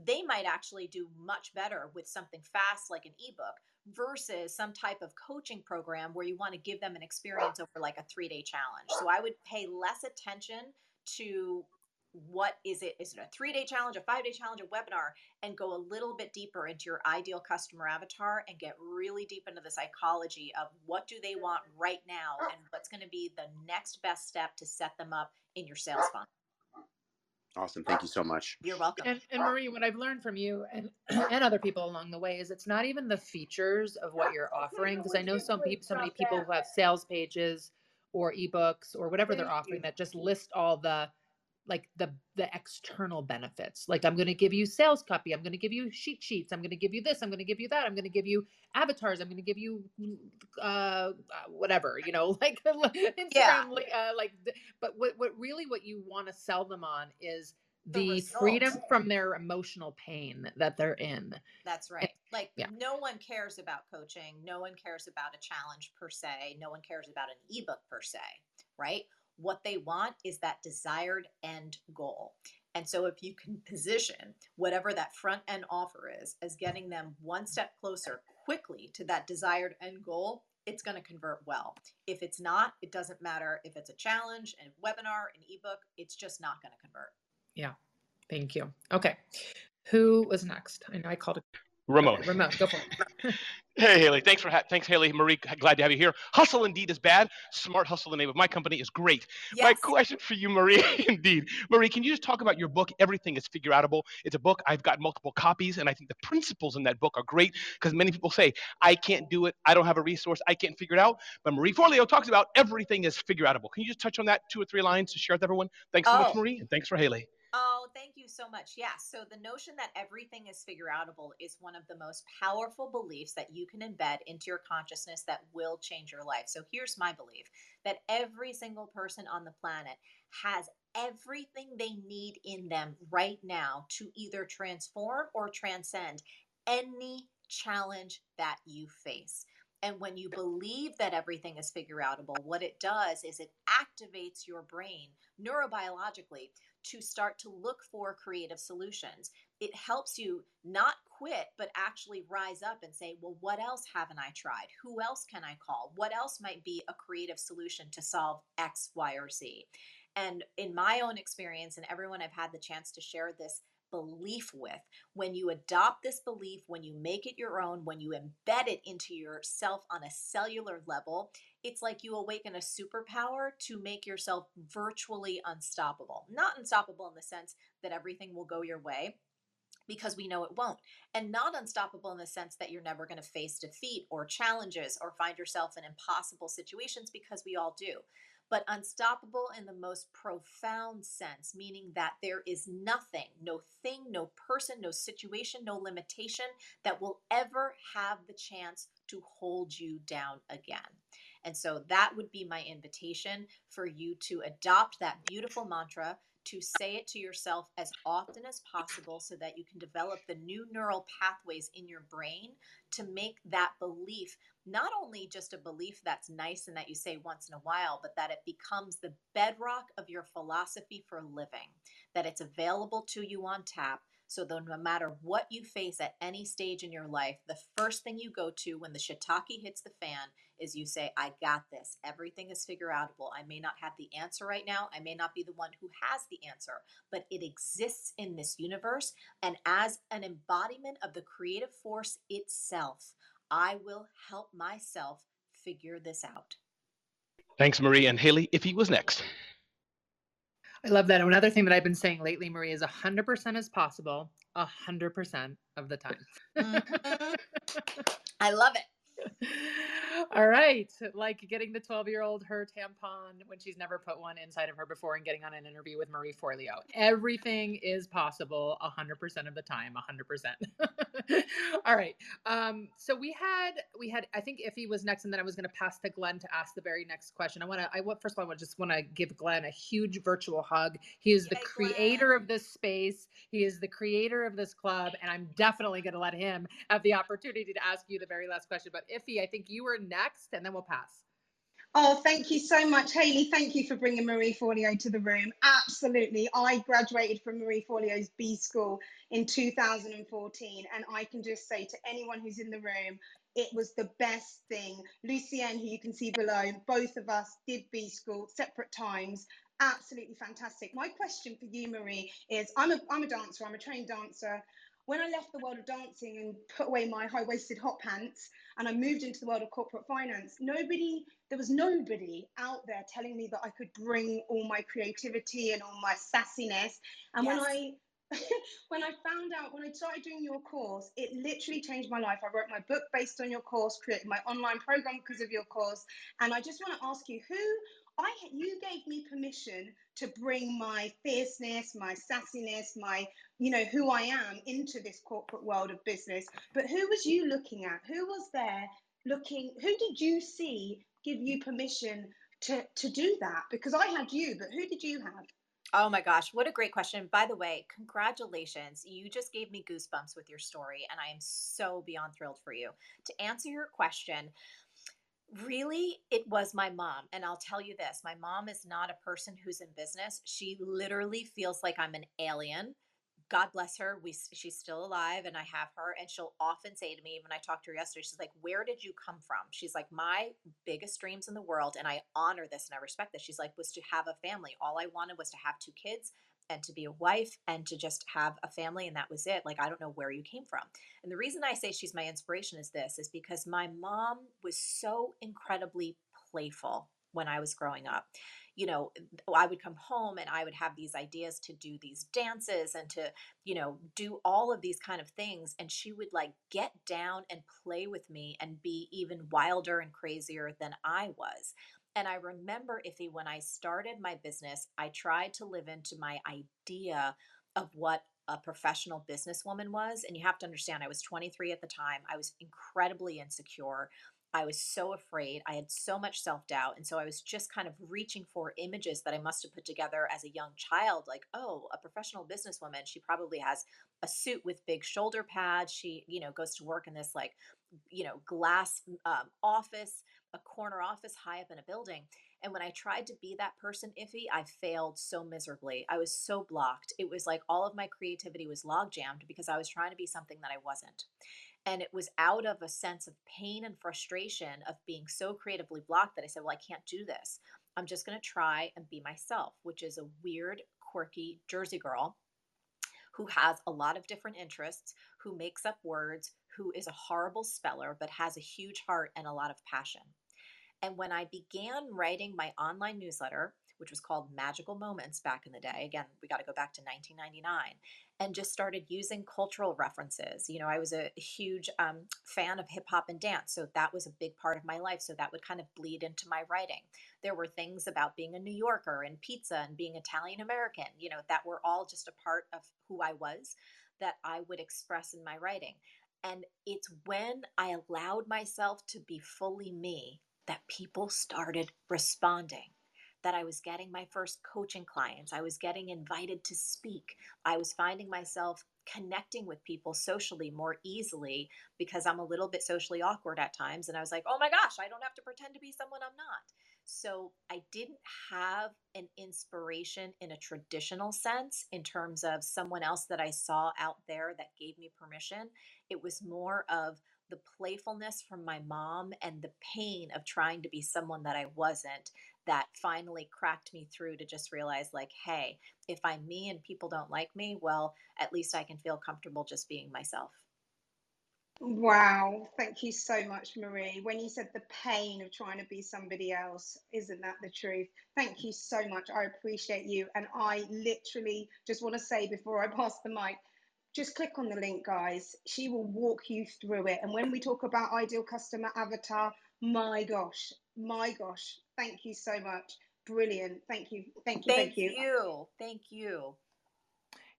Speaker 3: they might actually do much better with something fast like an ebook versus some type of coaching program where you want to give them an experience over like a three day challenge. So I would pay less attention to what is it? Is it a three day challenge, a five day challenge, a webinar, and go a little bit deeper into your ideal customer avatar and get really deep into the psychology of what do they want right now and what's going to be the next best step to set them up in your sales funnel.
Speaker 5: Awesome. Thank you so much.
Speaker 3: You're welcome.
Speaker 2: And, and Marie, what I've learned from you and, and other people along the way is it's not even the features of what you're offering. Because I know some people, so many people who have sales pages or ebooks or whatever they're offering that just list all the like the the external benefits. Like i'm going to give you sales copy i'm going to give you sheet sheets i'm going to give you this i'm going to give you that i'm going to give you avatars i'm going to give you uh, uh whatever you know like instagram yeah. uh, like but what, what really what you want to sell them on is the, the freedom from their emotional pain that they're in.
Speaker 3: That's right. Like yeah. no one cares about coaching no one cares about a challenge per se no one cares about an ebook per se right what they want is that desired end goal. And so, if you can position whatever that front end offer is as getting them one step closer quickly to that desired end goal, it's going to convert well. If it's not, it doesn't matter if it's a challenge, a webinar, an ebook, it's just not going to convert.
Speaker 2: Yeah. Thank you. Okay. Who was next? I know I called it.
Speaker 4: Ramon.
Speaker 2: Ramon, go for it.
Speaker 4: Hey Haley, thanks for ha- thanks Haley, Marie. Glad to have you here. Hustle indeed is bad. Smart hustle, the name of my company, is great.
Speaker 3: Yes.
Speaker 4: My question for you, Marie, indeed, Marie, can you just talk about your book? Everything is figureoutable. It's a book I've got multiple copies, and I think the principles in that book are great because many people say I can't do it, I don't have a resource, I can't figure it out. But Marie Forleo talks about everything is figureoutable. Can you just touch on that two or three lines to share with everyone? Thanks so much,
Speaker 3: Oh.
Speaker 4: Marie, and thanks for Haley.
Speaker 3: Oh, thank you so much. Yes. So the notion that everything is figureoutable is one of the most powerful beliefs that you can embed into your consciousness that will change your life. So here's my belief that every single person on the planet has everything they need in them right now to either transform or transcend any challenge that you face. And when you believe that everything is figureoutable, what it does is it activates your brain neurobiologically to start to look for creative solutions. It helps you not quit, but actually rise up and say, well, what else haven't I tried? Who else can I call? What else might be a creative solution to solve X, Y, or Z? And in my own experience, and everyone I've had the chance to share this belief with, when you adopt this belief, when you make it your own, when you embed it into yourself on a cellular level, it's like you awaken a superpower to make yourself virtually unstoppable. Not unstoppable in the sense that everything will go your way, because we know it won't. And not unstoppable in the sense that you're never going to face defeat or challenges or find yourself in impossible situations, because we all do. But unstoppable in the most profound sense, meaning that there is nothing, no thing, no person, no situation, no limitation that will ever have the chance to hold you down again. And so that would be my invitation for you to adopt that beautiful mantra, to say it to yourself as often as possible so that you can develop the new neural pathways in your brain to make that belief not only just a belief that's nice and that you say once in a while, but that it becomes the bedrock of your philosophy for living, that it's available to you on tap. So that no matter what you face at any stage in your life, the first thing you go to when the shiitake hits the fan is you say, I got this. Everything is figureoutable. I may not have the answer right now. I may not be the one who has the answer, but it exists in this universe. And as an embodiment of the creative force itself, I will help myself figure this out.
Speaker 4: Thanks, Marie. And Haley, Iffy was next.
Speaker 2: I love that. Another thing that I've been saying lately, Marie, is 100% is possible 100% of the time.
Speaker 3: Mhm. I love it.
Speaker 2: All right. Like getting the 12 year old her tampon when she's never put one inside of her before and getting on an interview with Marie Forleo. Everything is possible 100% of the time, 100%. All right. Um, so we had, we had, I think Iffy was next, and then I was going to pass to Glenn to ask the very next question. I want to, I want, first of all, I just want to give Glenn a huge virtual hug. He is the creator
Speaker 3: Glenn.
Speaker 2: of this space, he is the creator of this club, and I'm definitely going to let him have the opportunity to ask you the very last question. But Iffy, I think you were next, and then we'll pass.
Speaker 6: Oh, thank you so much, Haley. Thank you for bringing Marie Forleo to the room. Absolutely. I graduated from Marie Forleo's B School in 2014, and I can just say to anyone who's in the room, it was the best thing. Lucienne, who you can see below, both of us did B School separate times. Absolutely fantastic. My question for you, Marie, is I'm a, I'm a dancer, I'm a trained dancer. When I left the world of dancing and put away my high waisted hot pants and I moved into the world of corporate finance, nobody, there was nobody out there telling me that I could bring all my creativity and all my sassiness. And when I when I found out, when I started doing your course, it literally changed my life. I wrote my book based on your course, created my online program because of your course. And I just want to ask you who I you gave me permission to bring my fierceness, my sassiness, my you know who I am into this corporate world of business. But who was you looking at? Who was there looking? Who did you see give you permission to to do that? Because I had you, but who did you have?
Speaker 3: Oh my gosh, what a great question. By the way, congratulations. You just gave me goosebumps with your story, and I am so beyond thrilled for you. To answer your question, Really, it was my mom. And I'll tell you this my mom is not a person who's in business. She literally feels like I'm an alien. God bless her. We she's still alive and I have her and she'll often say to me when I talked to her yesterday she's like where did you come from? She's like my biggest dreams in the world and I honor this and I respect this. She's like was to have a family. All I wanted was to have two kids and to be a wife and to just have a family and that was it like i don't know where you came from. And the reason i say she's my inspiration is this is because my mom was so incredibly playful when i was growing up. You know i would come home and i would have these ideas to do these dances and to you know do all of these kind of things and she would like get down and play with me and be even wilder and crazier than i was and I remember, Iffy, when I started my business, I tried to live into my idea of what a professional businesswoman was. And you have to understand, I was 23 at the time. I was incredibly insecure. I was so afraid. I had so much self doubt. And so I was just kind of reaching for images that I must have put together as a young child like, oh, a professional businesswoman. She probably has a suit with big shoulder pads. She, you know, goes to work in this like, you know, glass um, office a corner office high up in a building. And when I tried to be that person, Iffy, I failed so miserably. I was so blocked. It was like all of my creativity was log jammed because I was trying to be something that I wasn't. And it was out of a sense of pain and frustration of being so creatively blocked that I said, Well, I can't do this. I'm just going to try and be myself, which is a weird, quirky Jersey girl who has a lot of different interests, who makes up words, who is a horrible speller, but has a huge heart and a lot of passion. And when I began writing my online newsletter, which was called Magical Moments back in the day, again, we got to go back to 1999, and just started using cultural references. You know, I was a huge um, fan of hip hop and dance, so that was a big part of my life. So that would kind of bleed into my writing. There were things about being a New Yorker and pizza and being Italian American, you know, that were all just a part of who I was that I would express in my writing. And it's when I allowed myself to be fully me that people started responding. That I was getting my first coaching clients. I was getting invited to speak. I was finding myself connecting with people socially more easily because I'm a little bit socially awkward at times. And I was like, oh my gosh, I don't have to pretend to be someone I'm not. So I didn't have an inspiration in a traditional sense in terms of someone else that I saw out there that gave me permission. It was more of the playfulness from my mom and the pain of trying to be someone that I wasn't that finally cracked me through to just realize like hey if i'm me and people don't like me well at least i can feel comfortable just being myself
Speaker 6: Wow, thank you so much, Marie. When you said the pain of trying to be somebody else, isn't that the truth? Thank you so much. I appreciate you. And I literally just want to say before I pass the mic, just click on the link, guys. She will walk you through it. And when we talk about ideal customer avatar, my gosh, my gosh, thank you so much. Brilliant. Thank you. Thank you.
Speaker 3: thank,
Speaker 6: Thank you.
Speaker 3: you thank you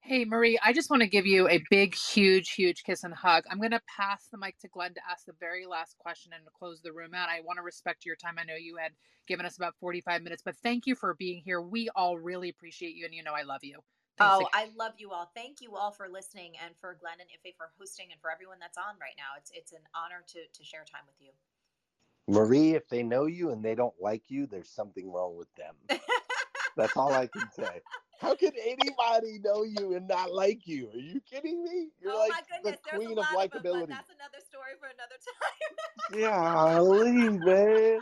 Speaker 2: Hey, Marie, I just want to give you a big, huge, huge kiss and hug. I'm going to pass the mic to Glenn to ask the very last question and to close the room out. I want to respect your time. I know you had given us about 45 minutes, but thank you for being here. We all really appreciate you, and you know I love you. Thanks
Speaker 3: oh
Speaker 2: again.
Speaker 3: i love you all thank you all for listening and for glenn and ife for hosting and for everyone that's on right now it's it's an honor to to share time with you
Speaker 7: Marie, if they know you and they don't like you, there's something wrong with them. That's all I can say. How can anybody know you and not like you? Are you kidding me? You're
Speaker 3: oh
Speaker 7: like
Speaker 3: my goodness,
Speaker 7: the
Speaker 3: there's
Speaker 7: queen of
Speaker 3: lot of them, but
Speaker 7: likability.
Speaker 3: that's another story for another time.
Speaker 7: Yeah, leave, man.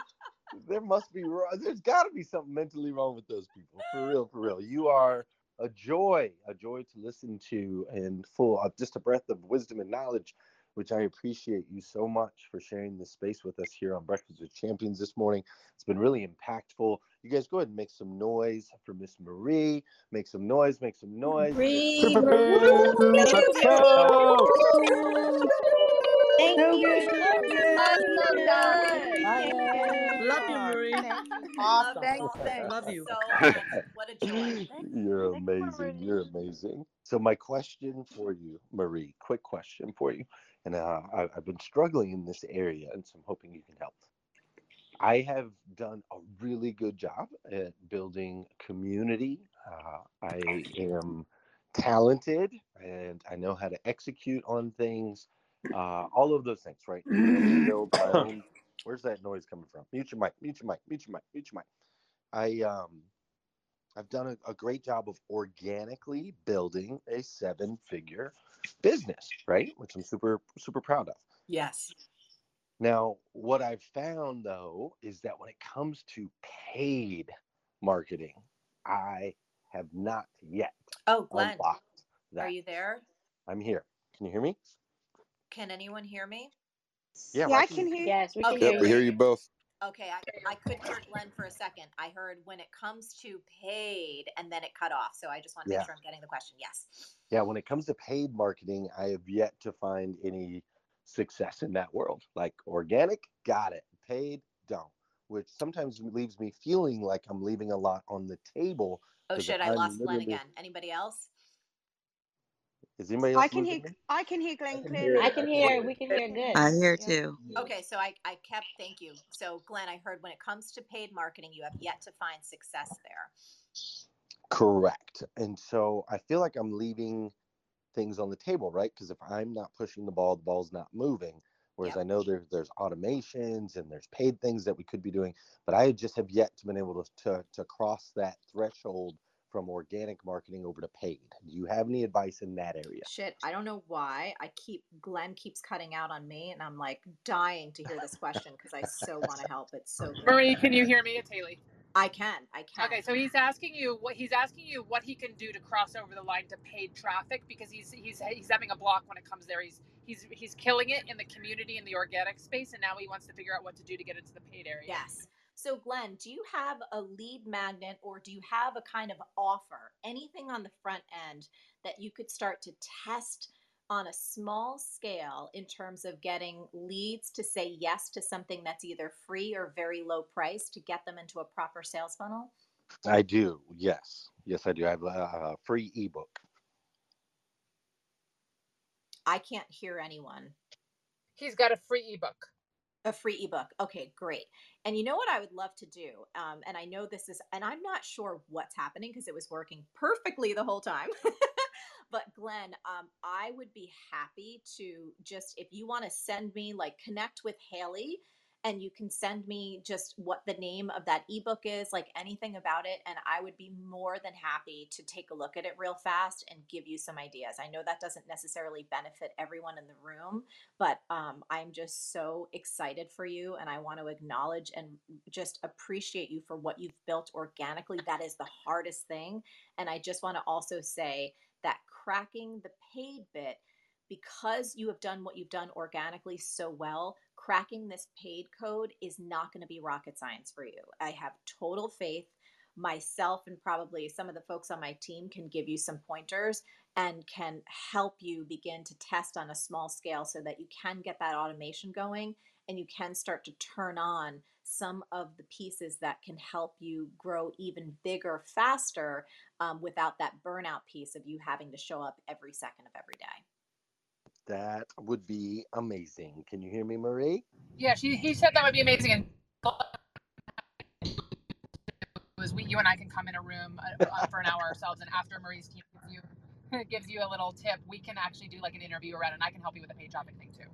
Speaker 7: There must be. There's got to be something mentally wrong with those people. For real, for real. You are a joy, a joy to listen to, and full of just a breath of wisdom and knowledge, which I appreciate you so much for sharing this space with us here on Breakfast with Champions this morning. It's been really impactful. You guys go ahead and make some noise for Miss Marie. Make some noise, make some noise.
Speaker 3: Marie,
Speaker 7: Woo!
Speaker 3: Thank
Speaker 7: Let's
Speaker 3: you.
Speaker 7: go!
Speaker 3: Thank
Speaker 8: So
Speaker 3: you.
Speaker 8: good.
Speaker 3: So good.
Speaker 8: Love you, Marie.
Speaker 3: Thank you.
Speaker 8: Awesome.
Speaker 3: Love you all. Thanks
Speaker 8: Love you.
Speaker 3: so much. What a joy.
Speaker 7: You're amazing. You're amazing. So, my question for you, Marie, quick question for you. And uh, I, I've been struggling in this area, and so I'm hoping you can help. I have done a really good job at building community. Uh, I am talented and I know how to execute on things. Uh, all of those things, right? Build my own Where's that noise coming from? Mute your mic. Mute your mic. Mute your mic. Mute your mic. I um, I've done a, a great job of organically building a seven-figure business, right? Which I'm super super proud of.
Speaker 9: Yes.
Speaker 7: Now, what I've found though is that when it comes to paid marketing, I have not yet
Speaker 3: Oh, Glenn,
Speaker 7: unlocked that.
Speaker 3: are you there?
Speaker 7: I'm here. Can you hear me?
Speaker 3: Can anyone hear me?
Speaker 7: Yeah,
Speaker 6: Yeah,
Speaker 7: I
Speaker 6: I
Speaker 7: can-
Speaker 6: can hear.
Speaker 10: Yes, we can
Speaker 3: Okay.
Speaker 10: hear
Speaker 11: Yep, we
Speaker 10: you.
Speaker 11: hear you both.
Speaker 3: Okay, I, I couldn't hear Glenn for a second. I heard when it comes to paid, and then it cut off. So I just want to make sure I'm getting the question. Yes.
Speaker 7: Yeah, when it comes to paid marketing, I have yet to find any success in that world. Like organic, got it. Paid, don't. Which sometimes leaves me feeling like I'm leaving a lot on the table.
Speaker 3: Oh shit!
Speaker 7: if
Speaker 3: I
Speaker 7: I'm
Speaker 3: lost Glenn again. Anybody else?
Speaker 7: Is anybody else
Speaker 6: I can hear.
Speaker 7: losing me?
Speaker 6: I can hear Glenn clearly.
Speaker 10: I can hear. We can hear good.
Speaker 9: I hear
Speaker 10: Yeah.
Speaker 9: too.
Speaker 3: Okay, so I, I kept. Thank you. So Glenn, I heard when it comes to paid marketing, you have yet to find success there.
Speaker 7: Correct. And so I feel like I'm leaving things on the table, right? Because if I'm not pushing the ball, the ball's not moving. Whereas
Speaker 3: Yep.
Speaker 7: I know there, there's automations and there's paid things that we could be doing, but I just have yet to been able to, to to cross that threshold from organic marketing over to paid. Do you have any advice in that area?
Speaker 3: Shit, I don't know why. I keep Glenn keeps cutting out on me, and I'm like dying to hear this question because I so want to help. It's so good.
Speaker 2: Marie, can you hear me? It's Haley.
Speaker 3: I can. I can.
Speaker 2: Okay, so he's asking you what he's asking you what he can do to cross over the line to paid traffic because he's he's he's having a block when it comes there. He's he's he's killing it in the community in the organic space, and now he wants to figure out what to do to get into the paid area.
Speaker 3: Yes. So, Glenn, do you have a lead magnet or do you have a kind of offer, anything on the front end that you could start to test on a small scale in terms of getting leads to say yes to something that's either free or very low price to get them into a proper sales funnel?
Speaker 7: I do. Yes. Yes, I do. I have a, a free ebook.
Speaker 3: I can't hear anyone.
Speaker 2: He's got a free ebook.
Speaker 3: A free ebook. Okay, great. And you know what I would love to do? Um, and I know this is, and I'm not sure what's happening because it was working perfectly the whole time. but Glenn, um, I would be happy to just, if you want to send me, like, connect with Haley and you can send me just what the name of that ebook is, like anything about it. And I would be more than happy to take a look at it real fast and give you some ideas. I know that doesn't necessarily benefit everyone in the room, but um, I'm just so excited for you. And I want to acknowledge and just appreciate you for what you've built organically. That is the hardest thing. And I just want to also say that cracking the paid bit because you have done what you've done organically so well, cracking this paid code is not going to be rocket science for you. I have total faith. Myself and probably some of the folks on my team can give you some pointers and can help you begin to test on a small scale so that you can get that automation going and you can start to turn on some of the pieces that can help you grow even bigger faster um, without that burnout piece of you having to show up every second of every day.
Speaker 7: That would be amazing. Can you hear me, Marie?
Speaker 2: Yeah, she he said that would be amazing. And was we you and I can come in a room uh, uh, for an hour ourselves, and after Marie's team gives you gives you a little tip, we can actually do like an interview around, and I can help you with the paid traffic thing too.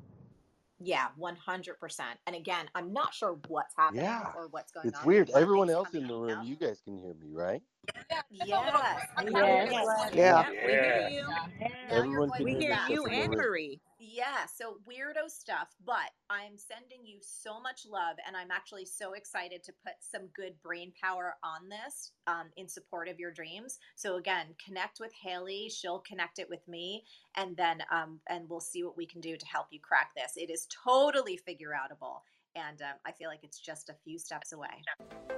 Speaker 3: Yeah, 100%. And again, I'm not sure what's happening
Speaker 7: Yeah.
Speaker 3: or what's going
Speaker 7: It's
Speaker 3: on.
Speaker 7: It's
Speaker 3: weird.
Speaker 7: Everyone else in the room,
Speaker 3: out.
Speaker 7: you guys can hear me, right?
Speaker 3: Yes.
Speaker 10: Yes.
Speaker 9: Yeah.
Speaker 3: Yeah.
Speaker 9: We hear you.
Speaker 3: Now you're
Speaker 7: Everyone can
Speaker 9: We
Speaker 7: hear
Speaker 9: hear you and
Speaker 7: Marie.
Speaker 3: Yeah, so weirdo stuff, but I'm sending you so much love, and I'm actually so excited to put some good brain power on this um, in support of your dreams. So again, connect with Haley; she'll connect it with me, and then um, and we'll see what we can do to help you crack this. It is totally figureoutable, and um, I feel like it's just a few steps away.